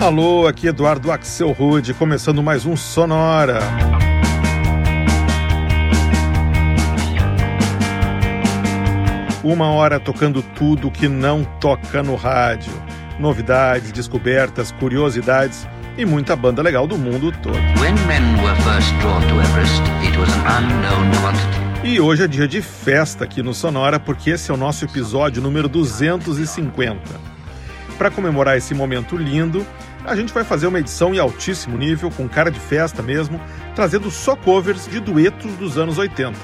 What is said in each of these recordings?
Alô, aqui Eduardo Axel Rude, começando mais um Sonora. Uma hora tocando tudo que não toca no rádio. Novidades, descobertas, curiosidades e muita banda legal do mundo todo. E hoje é dia de festa aqui no Sonora, porque esse é o nosso episódio número 250. Para comemorar esse momento lindo, a gente vai fazer uma edição em altíssimo nível, com cara de festa mesmo, trazendo só covers de duetos dos anos 80.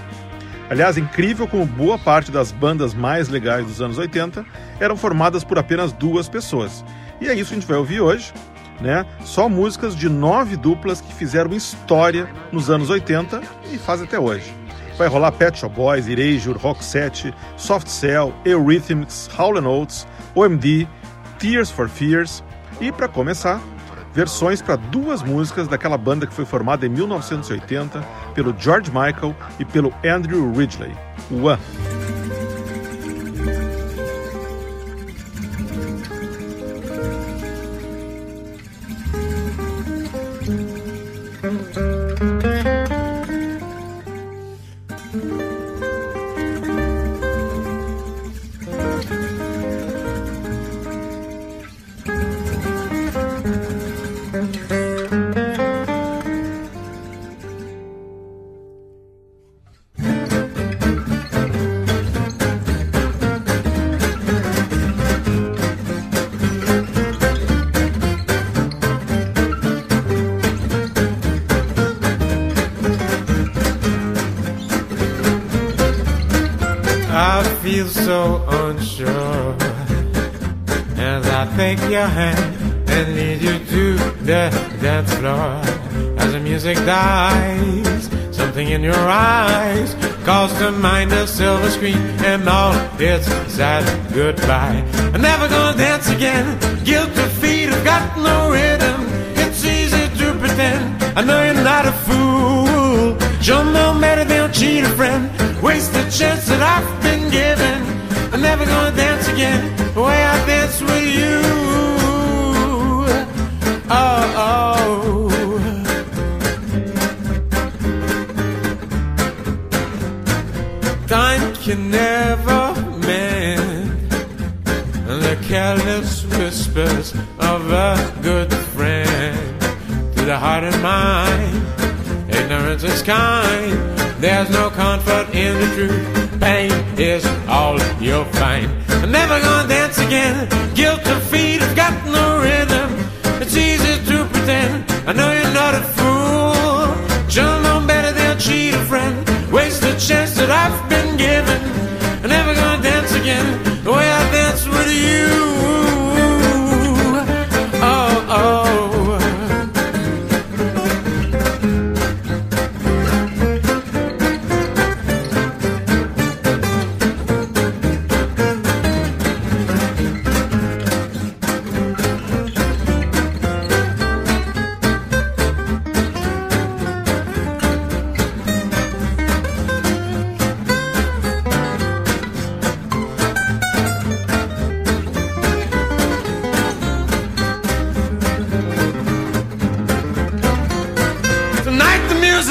Aliás, incrível como boa parte das bandas mais legais dos anos 80 eram formadas por apenas duas pessoas. E é isso que a gente vai ouvir hoje, né? Só músicas de nove duplas que fizeram história nos anos 80 e fazem até hoje. Vai rolar Pet Shop Boys, Erasure, Roxette, Soft Cell, Eurythmics, Howlin' Oates, OMD, Tears for Fears, e para começar, versões para duas músicas daquela banda que foi formada em 1980 pelo George Michael e pelo Andrew Ridgely, One. Feel so unsure as I take your hand and lead you to the dance floor. As the music dies, something in your eyes calls to mind a silver screen and all its sad goodbye. I'm never gonna dance again. Guilty feet have got no rhythm. It's easy to pretend. I know you're not a fool. You're no better than cheat a friend. Waste the chance that I've given. I'm never gonna dance again the way I dance with you. Oh, oh. Time can never mend the careless whispers of a good friend to the heart and mind. Ignorance is kind. There's no comfort in the truth. Pain is all you'll find. I'm never gonna dance again. Guilt and feet have got no rhythm. It's easy to pretend. I know you're not a fool. You'll know better than cheat a friend. Waste the chance that I've been given.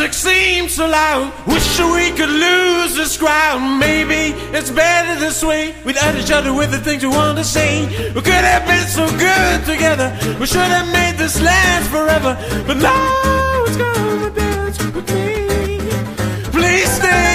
Music seems so loud. Wish we could lose this crowd. Maybe it's better this way. Without each other with the things we want to say. We could have been so good together. We should have made this last forever. But now it's gonna with me. Please stay.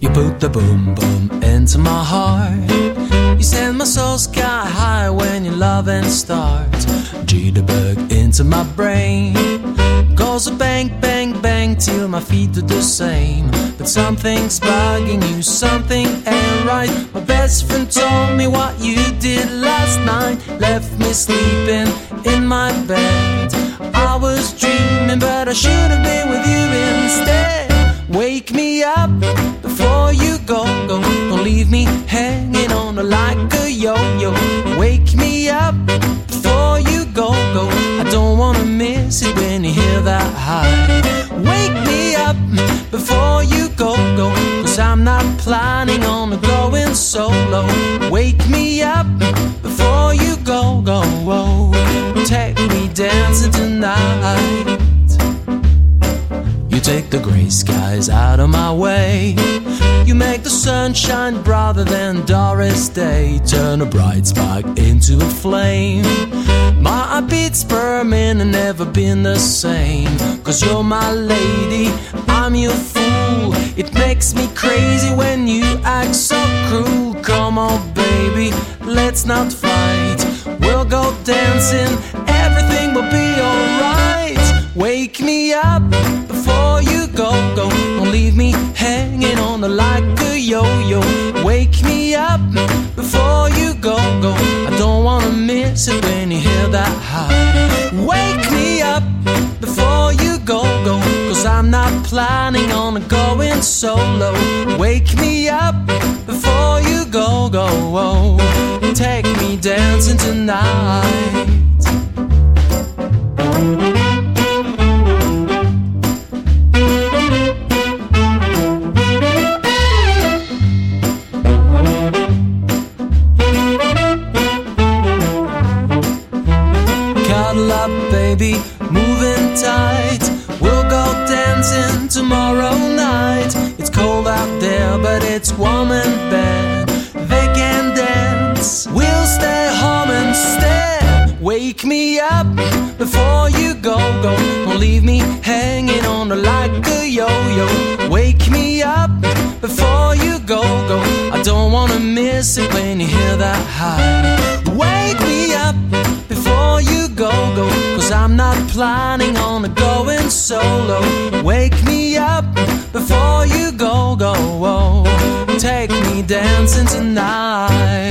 You put the boom boom into my heart. You send my soul sky high when your loving starts. Jitterbug into my brain. Goes a bang, bang, bang till my feet do the same. But something's bugging you, something ain't right. My best friend told me what you did last night. Left me sleeping in my bed. I was dreaming, but I should have been with you instead. Wake me up before you go, go. Don't leave me hanging on like a yo-yo. Wake me up before you go, go. I don't wanna miss it when you hear that high. Wake me up before you go, go. Cause I'm not planning on going solo. Wake me up before you go, go. Take me dancing tonight. Take the gray skies out of my way. You make the sunshine brighter than Doris Day. Turn a bright spark into a flame. My beats per minute never been the same. Cause you're my lady, I'm your fool. It makes me crazy when you act so cruel. Come on, baby, let's not fight. We'll go dancing, everything will be. Wake me up before you go, go. Don't leave me hanging on the like a yo-yo. Wake me up before you go, go. I don't wanna miss it when you hear that high. Wake me up before you go, go. Cause I'm not planning on going solo. Wake me up before you go, go. Take me dancing tonight. Warm in bed. They can dance. We'll stay home instead. Wake me up before you go, go. Don't leave me hanging on the like a yo-yo. Wake me up before you go, go. I don't wanna miss it when you hear that high. Wake me up before you go, go. Cause I'm not planning on going solo. Wake me up before you go, go. Take dancing tonight.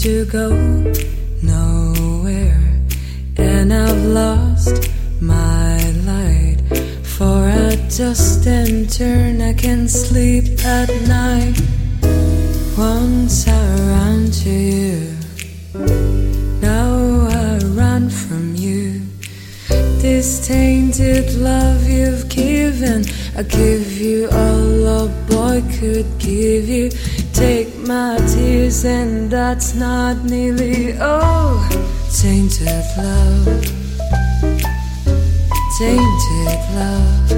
to go nowhere, and I've lost my light. For a just and turn, I can sleep at night. Once I ran to you, now I run from you. This tainted love you've given, I give you all a boy could give you take my tears, and that's not nearly all. Tainted love, tainted love.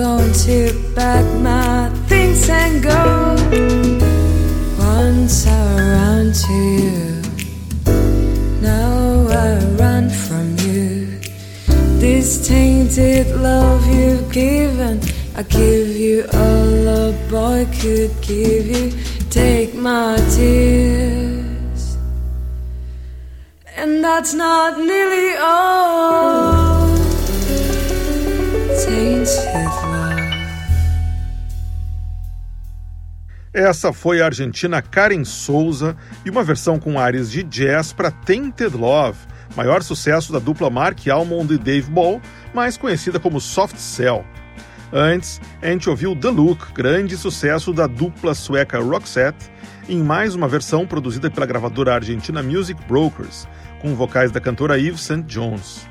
going to pack my things and go Once I run to you. Now I run from you. This tainted love you've given I give you all a boy could give you. Take my tears. And that's not nearly all. Tainted Essa foi a argentina Karen Souza e uma versão com áreas de jazz para Tainted Love, maior sucesso da dupla Mark Almond e Dave Ball, mais conhecida como Soft Cell. Antes, a gente ouviu The Look, grande sucesso da dupla sueca Roxette, em mais uma versão produzida pela gravadora argentina Music Brokers, com vocais da cantora Yves St. Jones.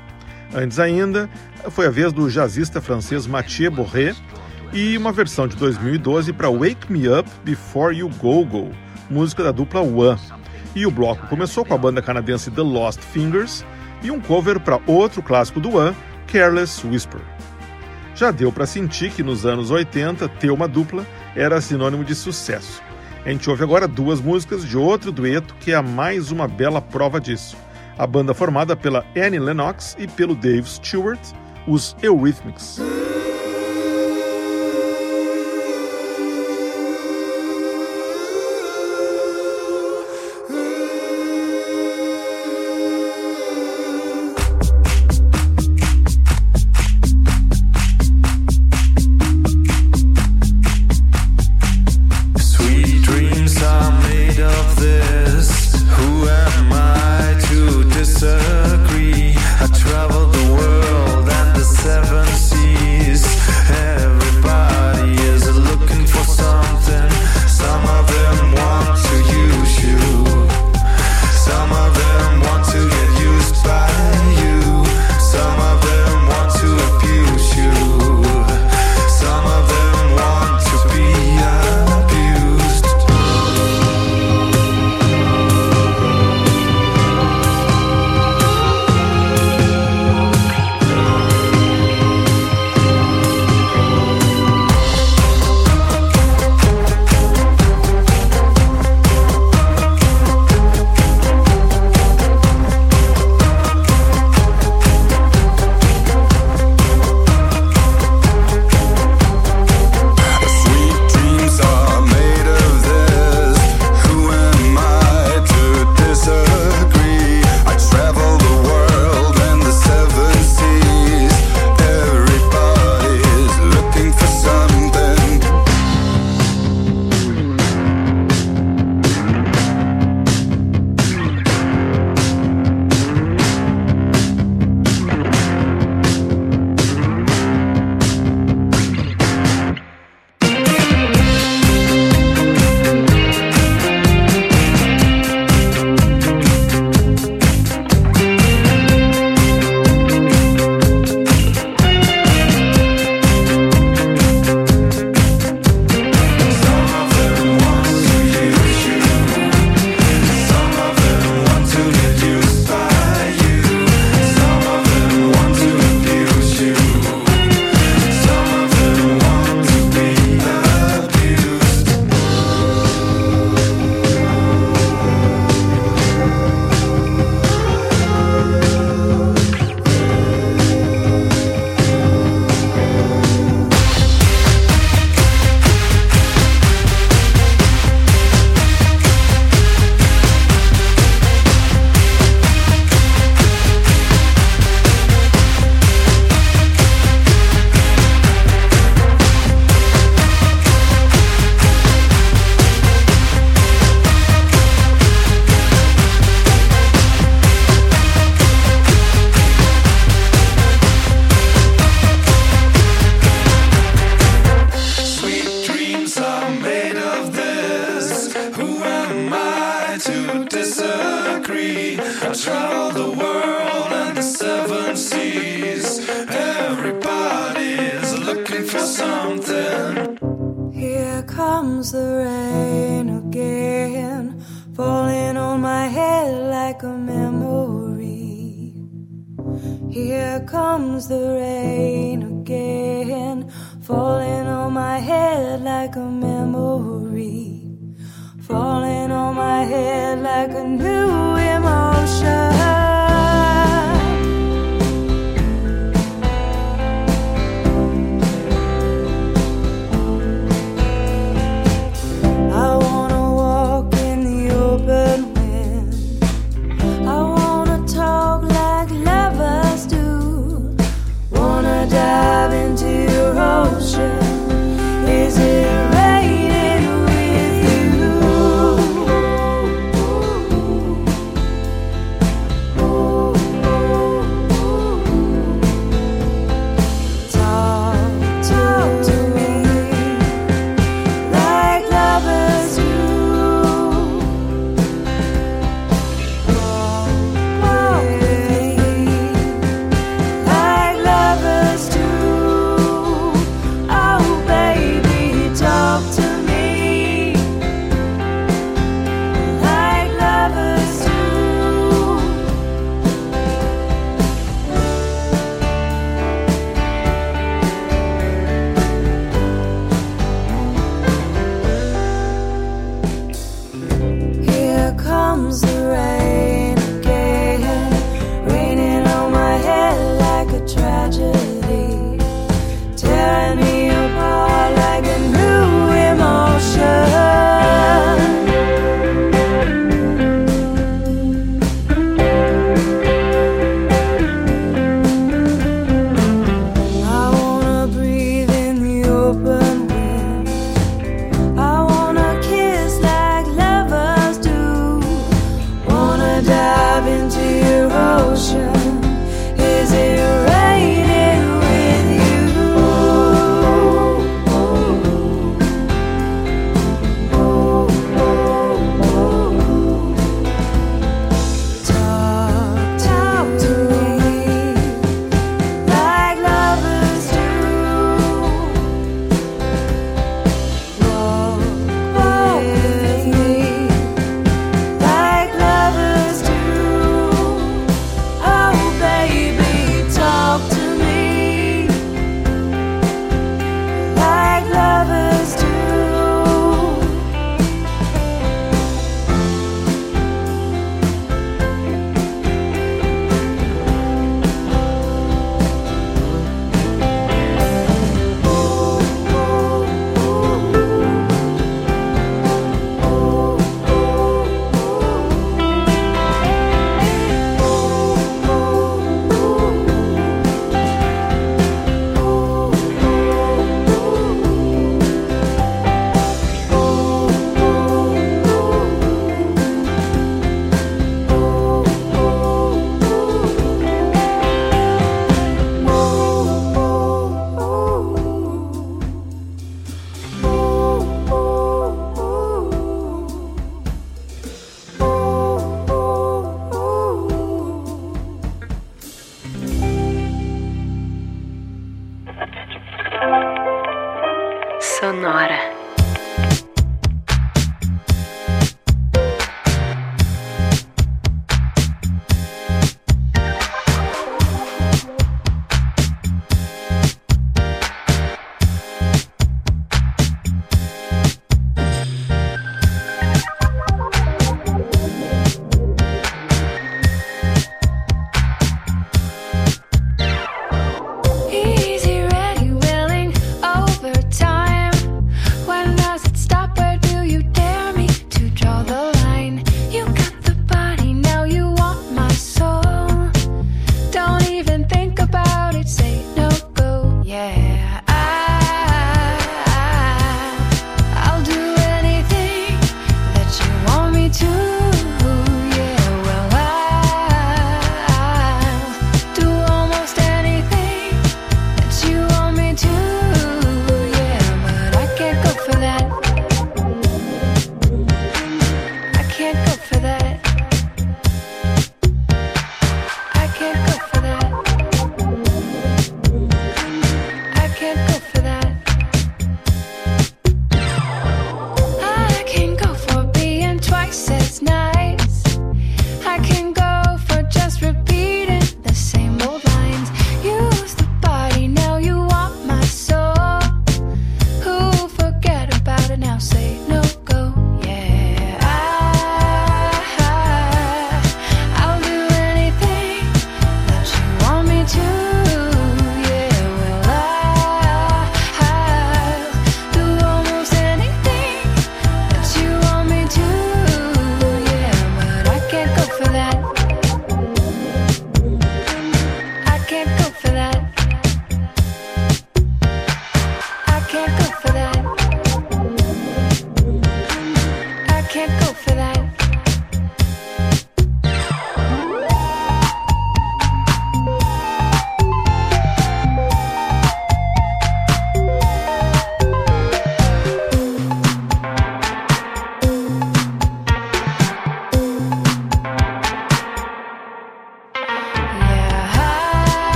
Antes ainda, foi a vez do jazzista francês Mathieu Borré e uma versão de 2012 para Wake Me Up Before You Go Go, música da dupla One. E o bloco começou com a banda canadense The Lost Fingers e um cover para outro clássico do One, Careless Whisper. Já deu para sentir que nos anos 80 ter uma dupla era sinônimo de sucesso. A gente ouve agora duas músicas de outro dueto que é mais uma bela prova disso. A banda formada pela Annie Lennox e pelo Dave Stewart, os Eurythmics.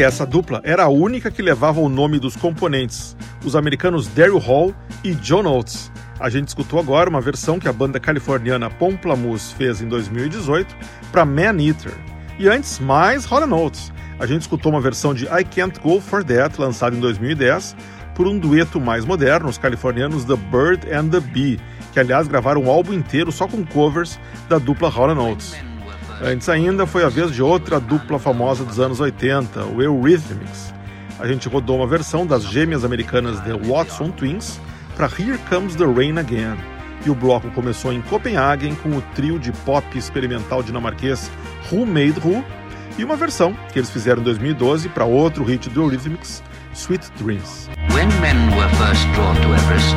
Essa dupla era a única que levava o nome dos componentes, os americanos Daryl Hall e John Oates. A gente escutou agora uma versão que a banda californiana Pomplamoose fez em 2018 para Man Eater. E antes, mais Hall Oates. A gente escutou uma versão de I Can't Go For That, lançada em 2010, por um dueto mais moderno, os californianos The Bird and the Bee, que aliás gravaram um álbum inteiro só com covers da dupla Hall Oates. Antes ainda foi a vez de outra dupla famosa dos anos 80, o Eurythmics. A gente rodou uma versão das gêmeas americanas The Watson Twins para Here Comes the Rain Again. E o bloco começou em Copenhagen com o trio de pop experimental dinamarquês Who Made Who e uma versão que eles fizeram em 2012 para outro hit do Eurythmics, Sweet Dreams. Everest.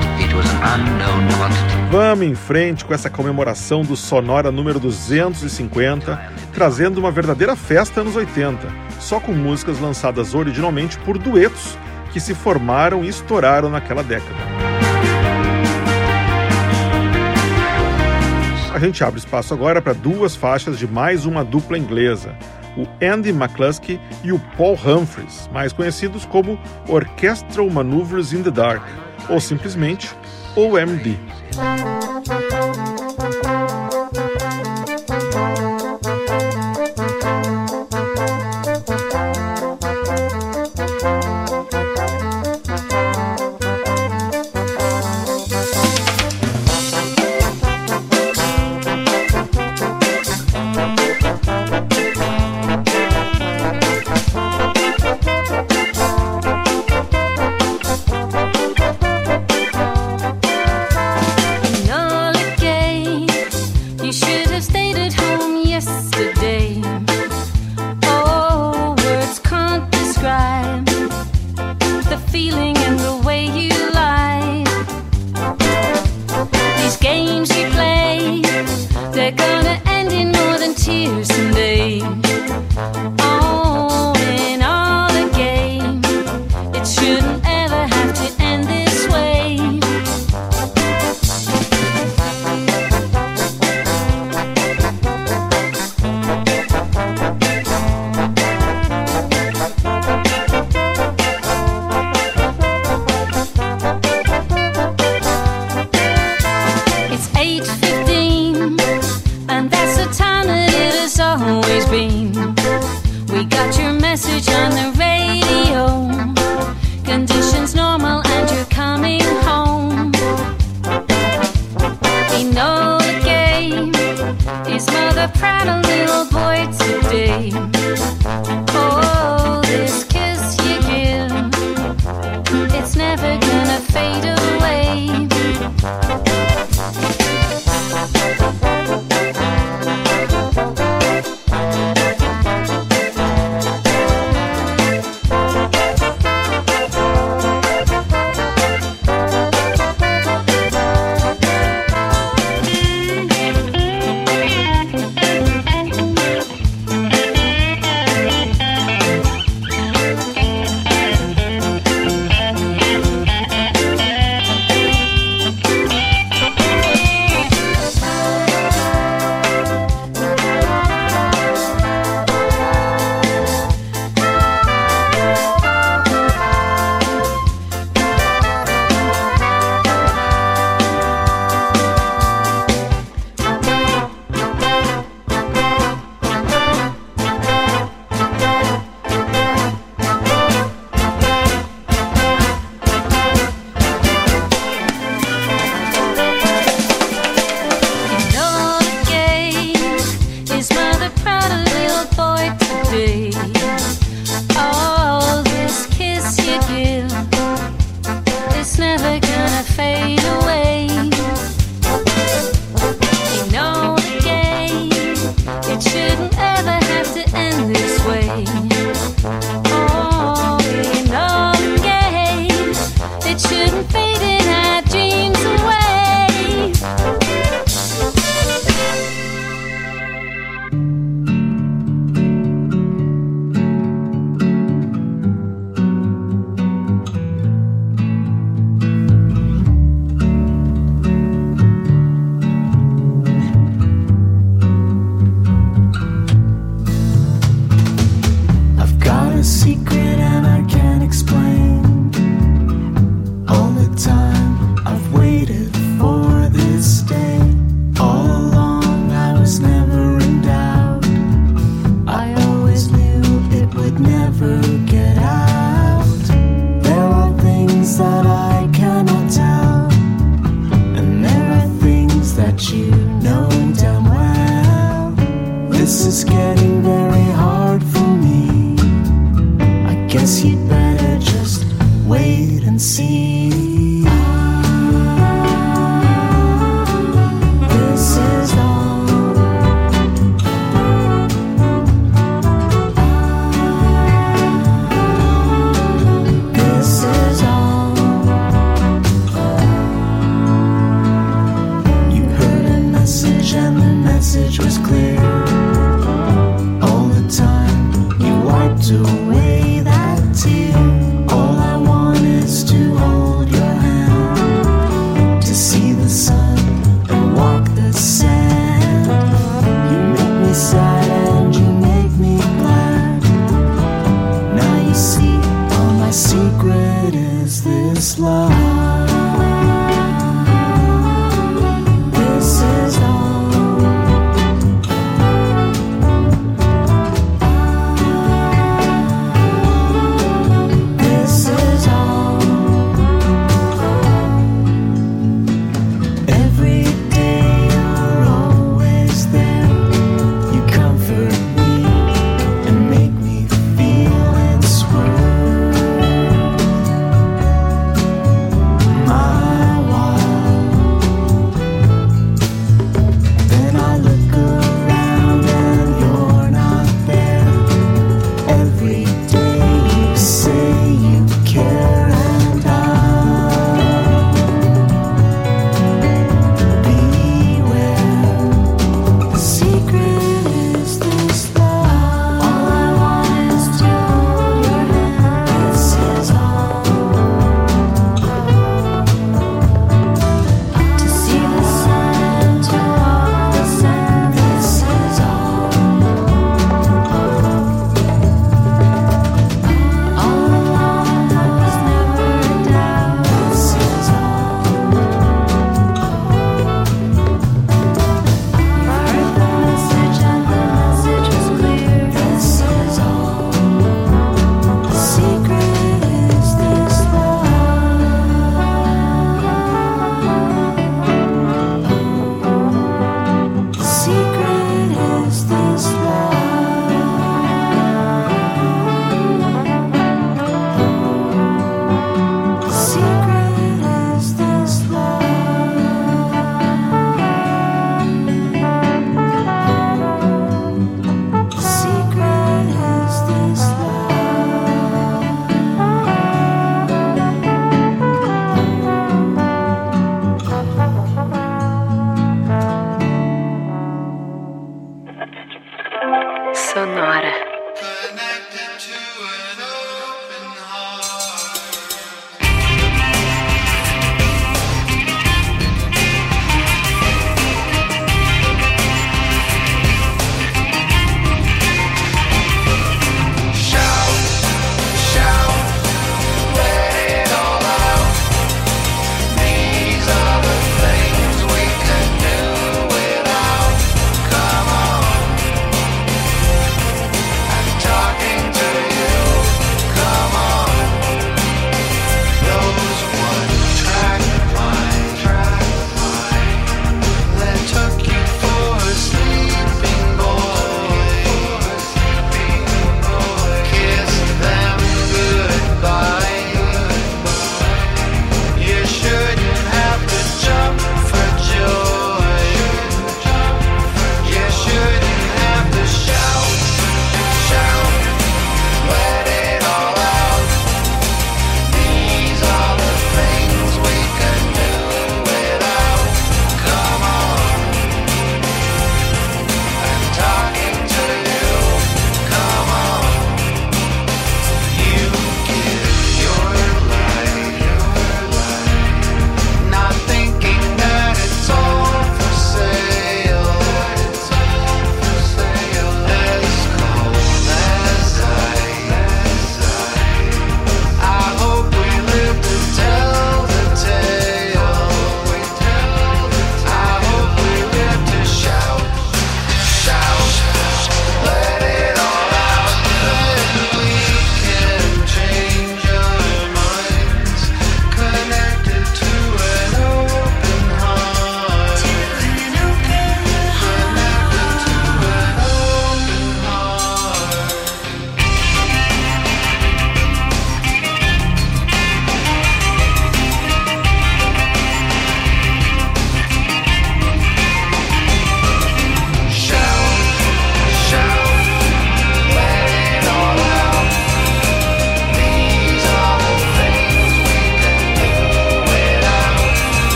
Vamos em frente com essa comemoração do Sonora número 250, trazendo uma verdadeira festa anos 80, só com músicas lançadas originalmente por duetos que se formaram e estouraram naquela década. A gente abre espaço agora para duas faixas de mais uma dupla inglesa, o Andy McCluskey e o Paul Humphries, mais conhecidos como Orchestral Maneuvers in the Dark, ou simplesmente OMD.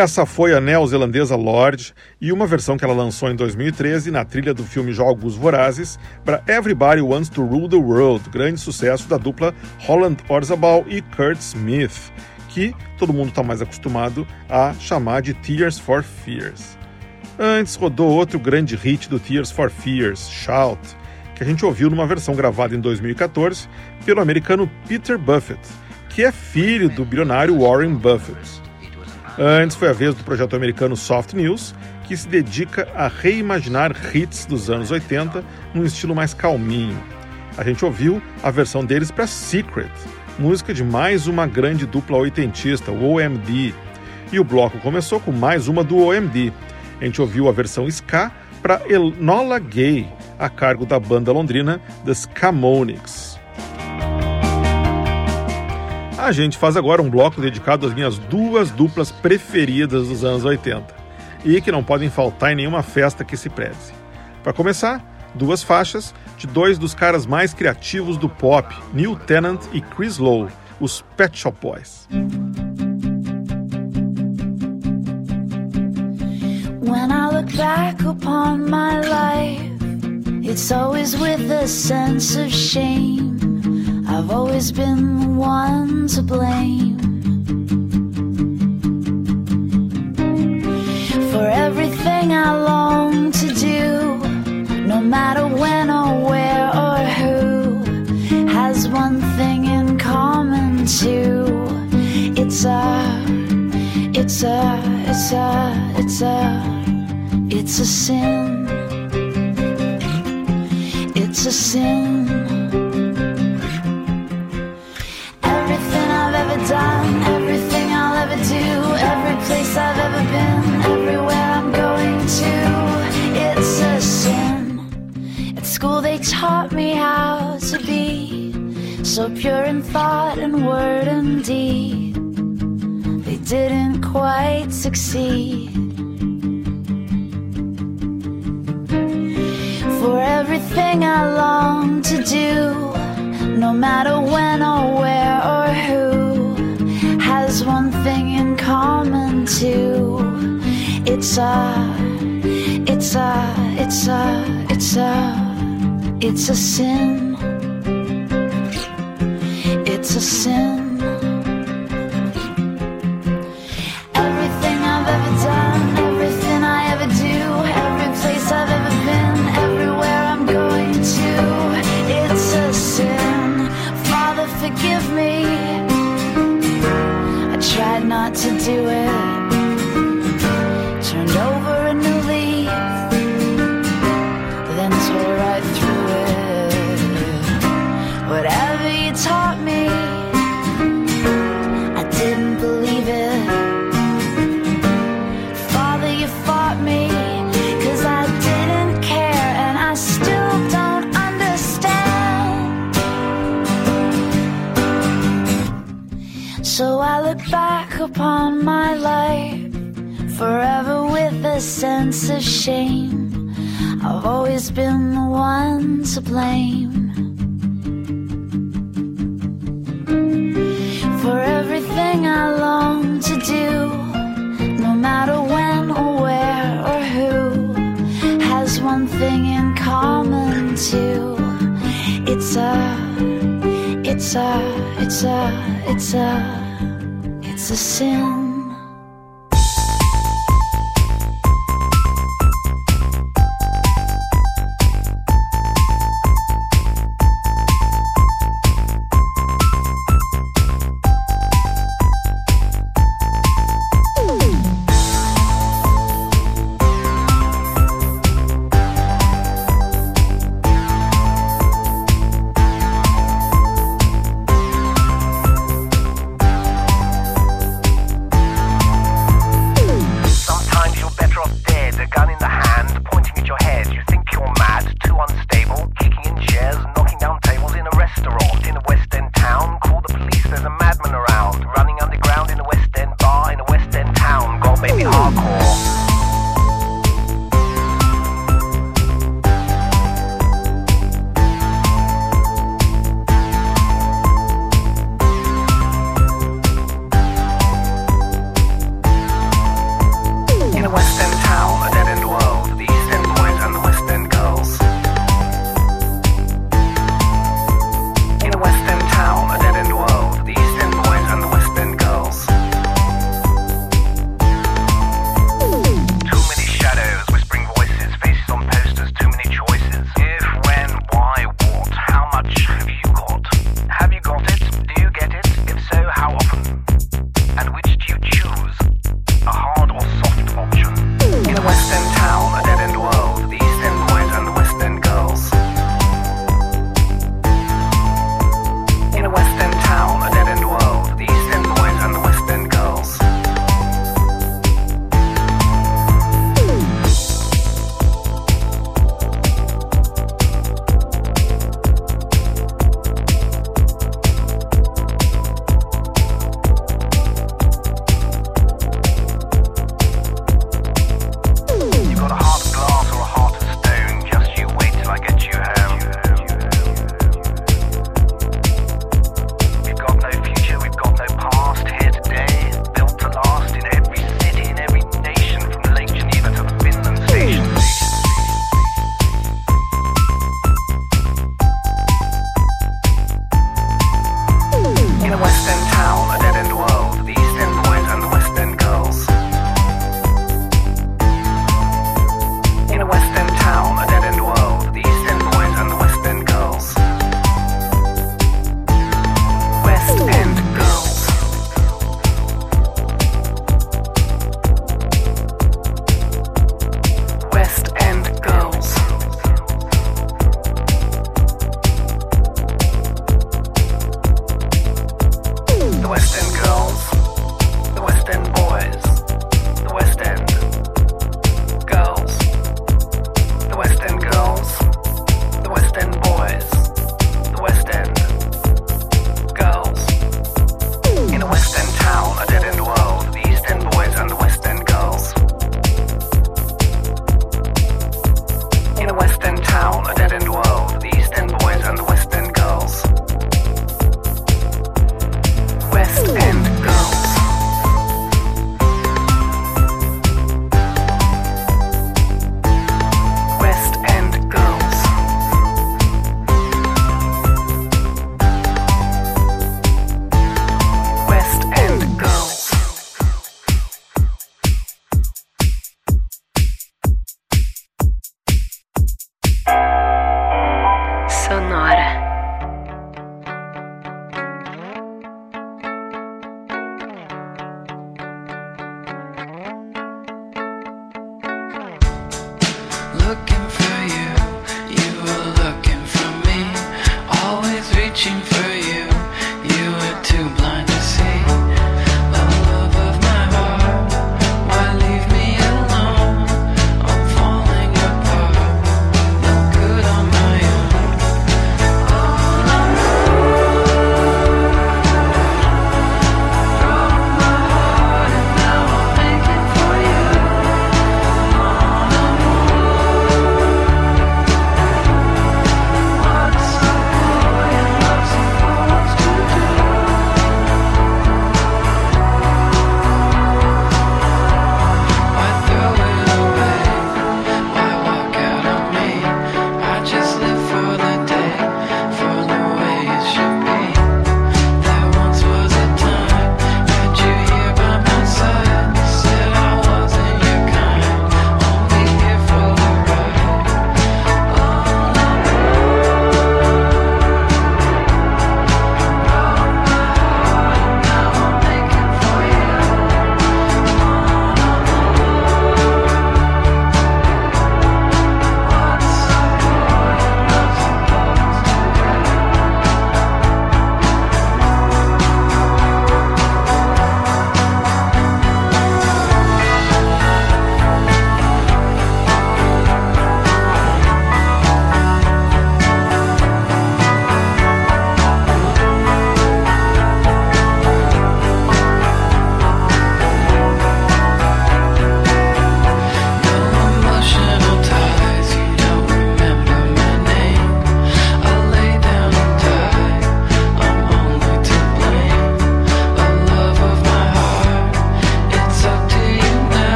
Essa foi a neozelandesa Lorde e uma versão que ela lançou em 2013 na trilha do filme Jogos Vorazes para Everybody Wants to Rule the World, grande sucesso da dupla Holland Orzabal e Kurt Smith, que todo mundo está mais acostumado a chamar de Tears for Fears. Antes rodou outro grande hit do Tears for Fears, Shout, que a gente ouviu numa versão gravada em 2014 pelo americano Peter Buffett, que é filho do bilionário Warren Buffett. Antes foi a vez do projeto americano Soft News, que se dedica a reimaginar hits dos anos 80 num estilo mais calminho. A gente ouviu a versão deles para Secret, música de mais uma grande dupla oitentista, o OMD. E o bloco começou com mais uma do OMD. A gente ouviu a versão ska para Enola Gay, a cargo da banda londrina The Scamonics. A gente faz agora um bloco dedicado às minhas duas duplas preferidas dos anos 80 e que não podem faltar em nenhuma festa que se preze. Para começar, duas faixas de dois dos caras mais criativos do pop, Neil Tennant e Chris Lowe, os Pet Shop Boys. When I look back upon my life, it's always with a sense of shame. I've always been the one to blame. For everything I long to do, no matter when or where or who, has one thing in common too. It's a, it's a, it's a, it's a, it's a sin. It's a sin. Place I've ever been, everywhere I'm going to, it's a sin. At school they taught me how to be so pure in thought and word and deed. They didn't quite succeed. For everything I long to do, no matter when or where or who, has one common too. It's a, it's a, it's a, it's a, it's a sin. It's a sin.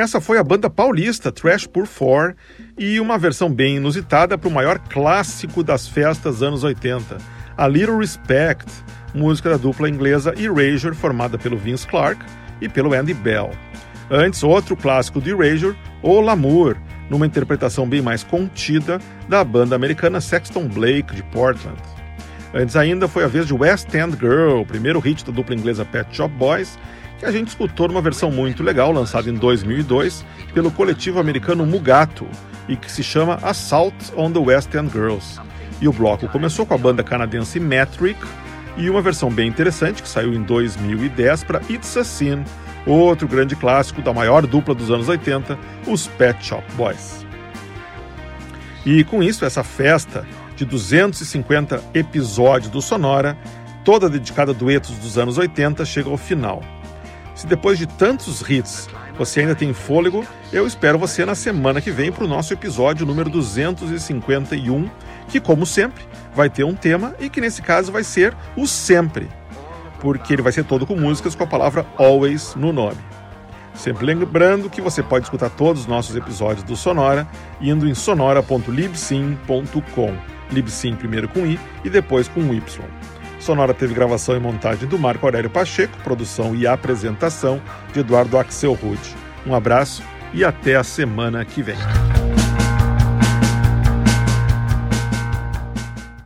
Essa foi a banda paulista Trash Por Four e uma versão bem inusitada para o maior clássico das festas anos 80, A Little Respect, música da dupla inglesa Erasure, formada pelo Vince Clarke e pelo Andy Bell. Antes, outro clássico do Erasure, O Lamour, numa interpretação bem mais contida da banda americana Sexton Blake de Portland. Antes ainda foi a vez de West End Girl, primeiro hit da dupla inglesa Pet Shop Boys, que a gente escutou numa versão muito legal, lançada em 2002 pelo coletivo americano Mugato, e que se chama Assault on the West End Girls. E o bloco começou com a banda canadense Metric e uma versão bem interessante que saiu em 2010 para It's a Sin, outro grande clássico da maior dupla dos anos 80, os Pet Shop Boys. E com isso, essa festa de 250 episódios do Sonora, toda dedicada a duetos dos anos 80, chega ao final. Se depois de tantos hits você ainda tem fôlego, eu espero você na semana que vem para o nosso episódio número 251, que, como sempre, vai ter um tema e que nesse caso vai ser o sempre, porque ele vai ser todo com músicas com a palavra always no nome. Sempre lembrando que você pode escutar todos os nossos episódios do Sonora indo em sonora.libsim.com. Libsim primeiro com I e depois com Y. Sonora teve gravação e montagem do Marco Aurélio Pacheco, produção e apresentação de Eduardo Axel Rude. Um abraço e até a semana que vem.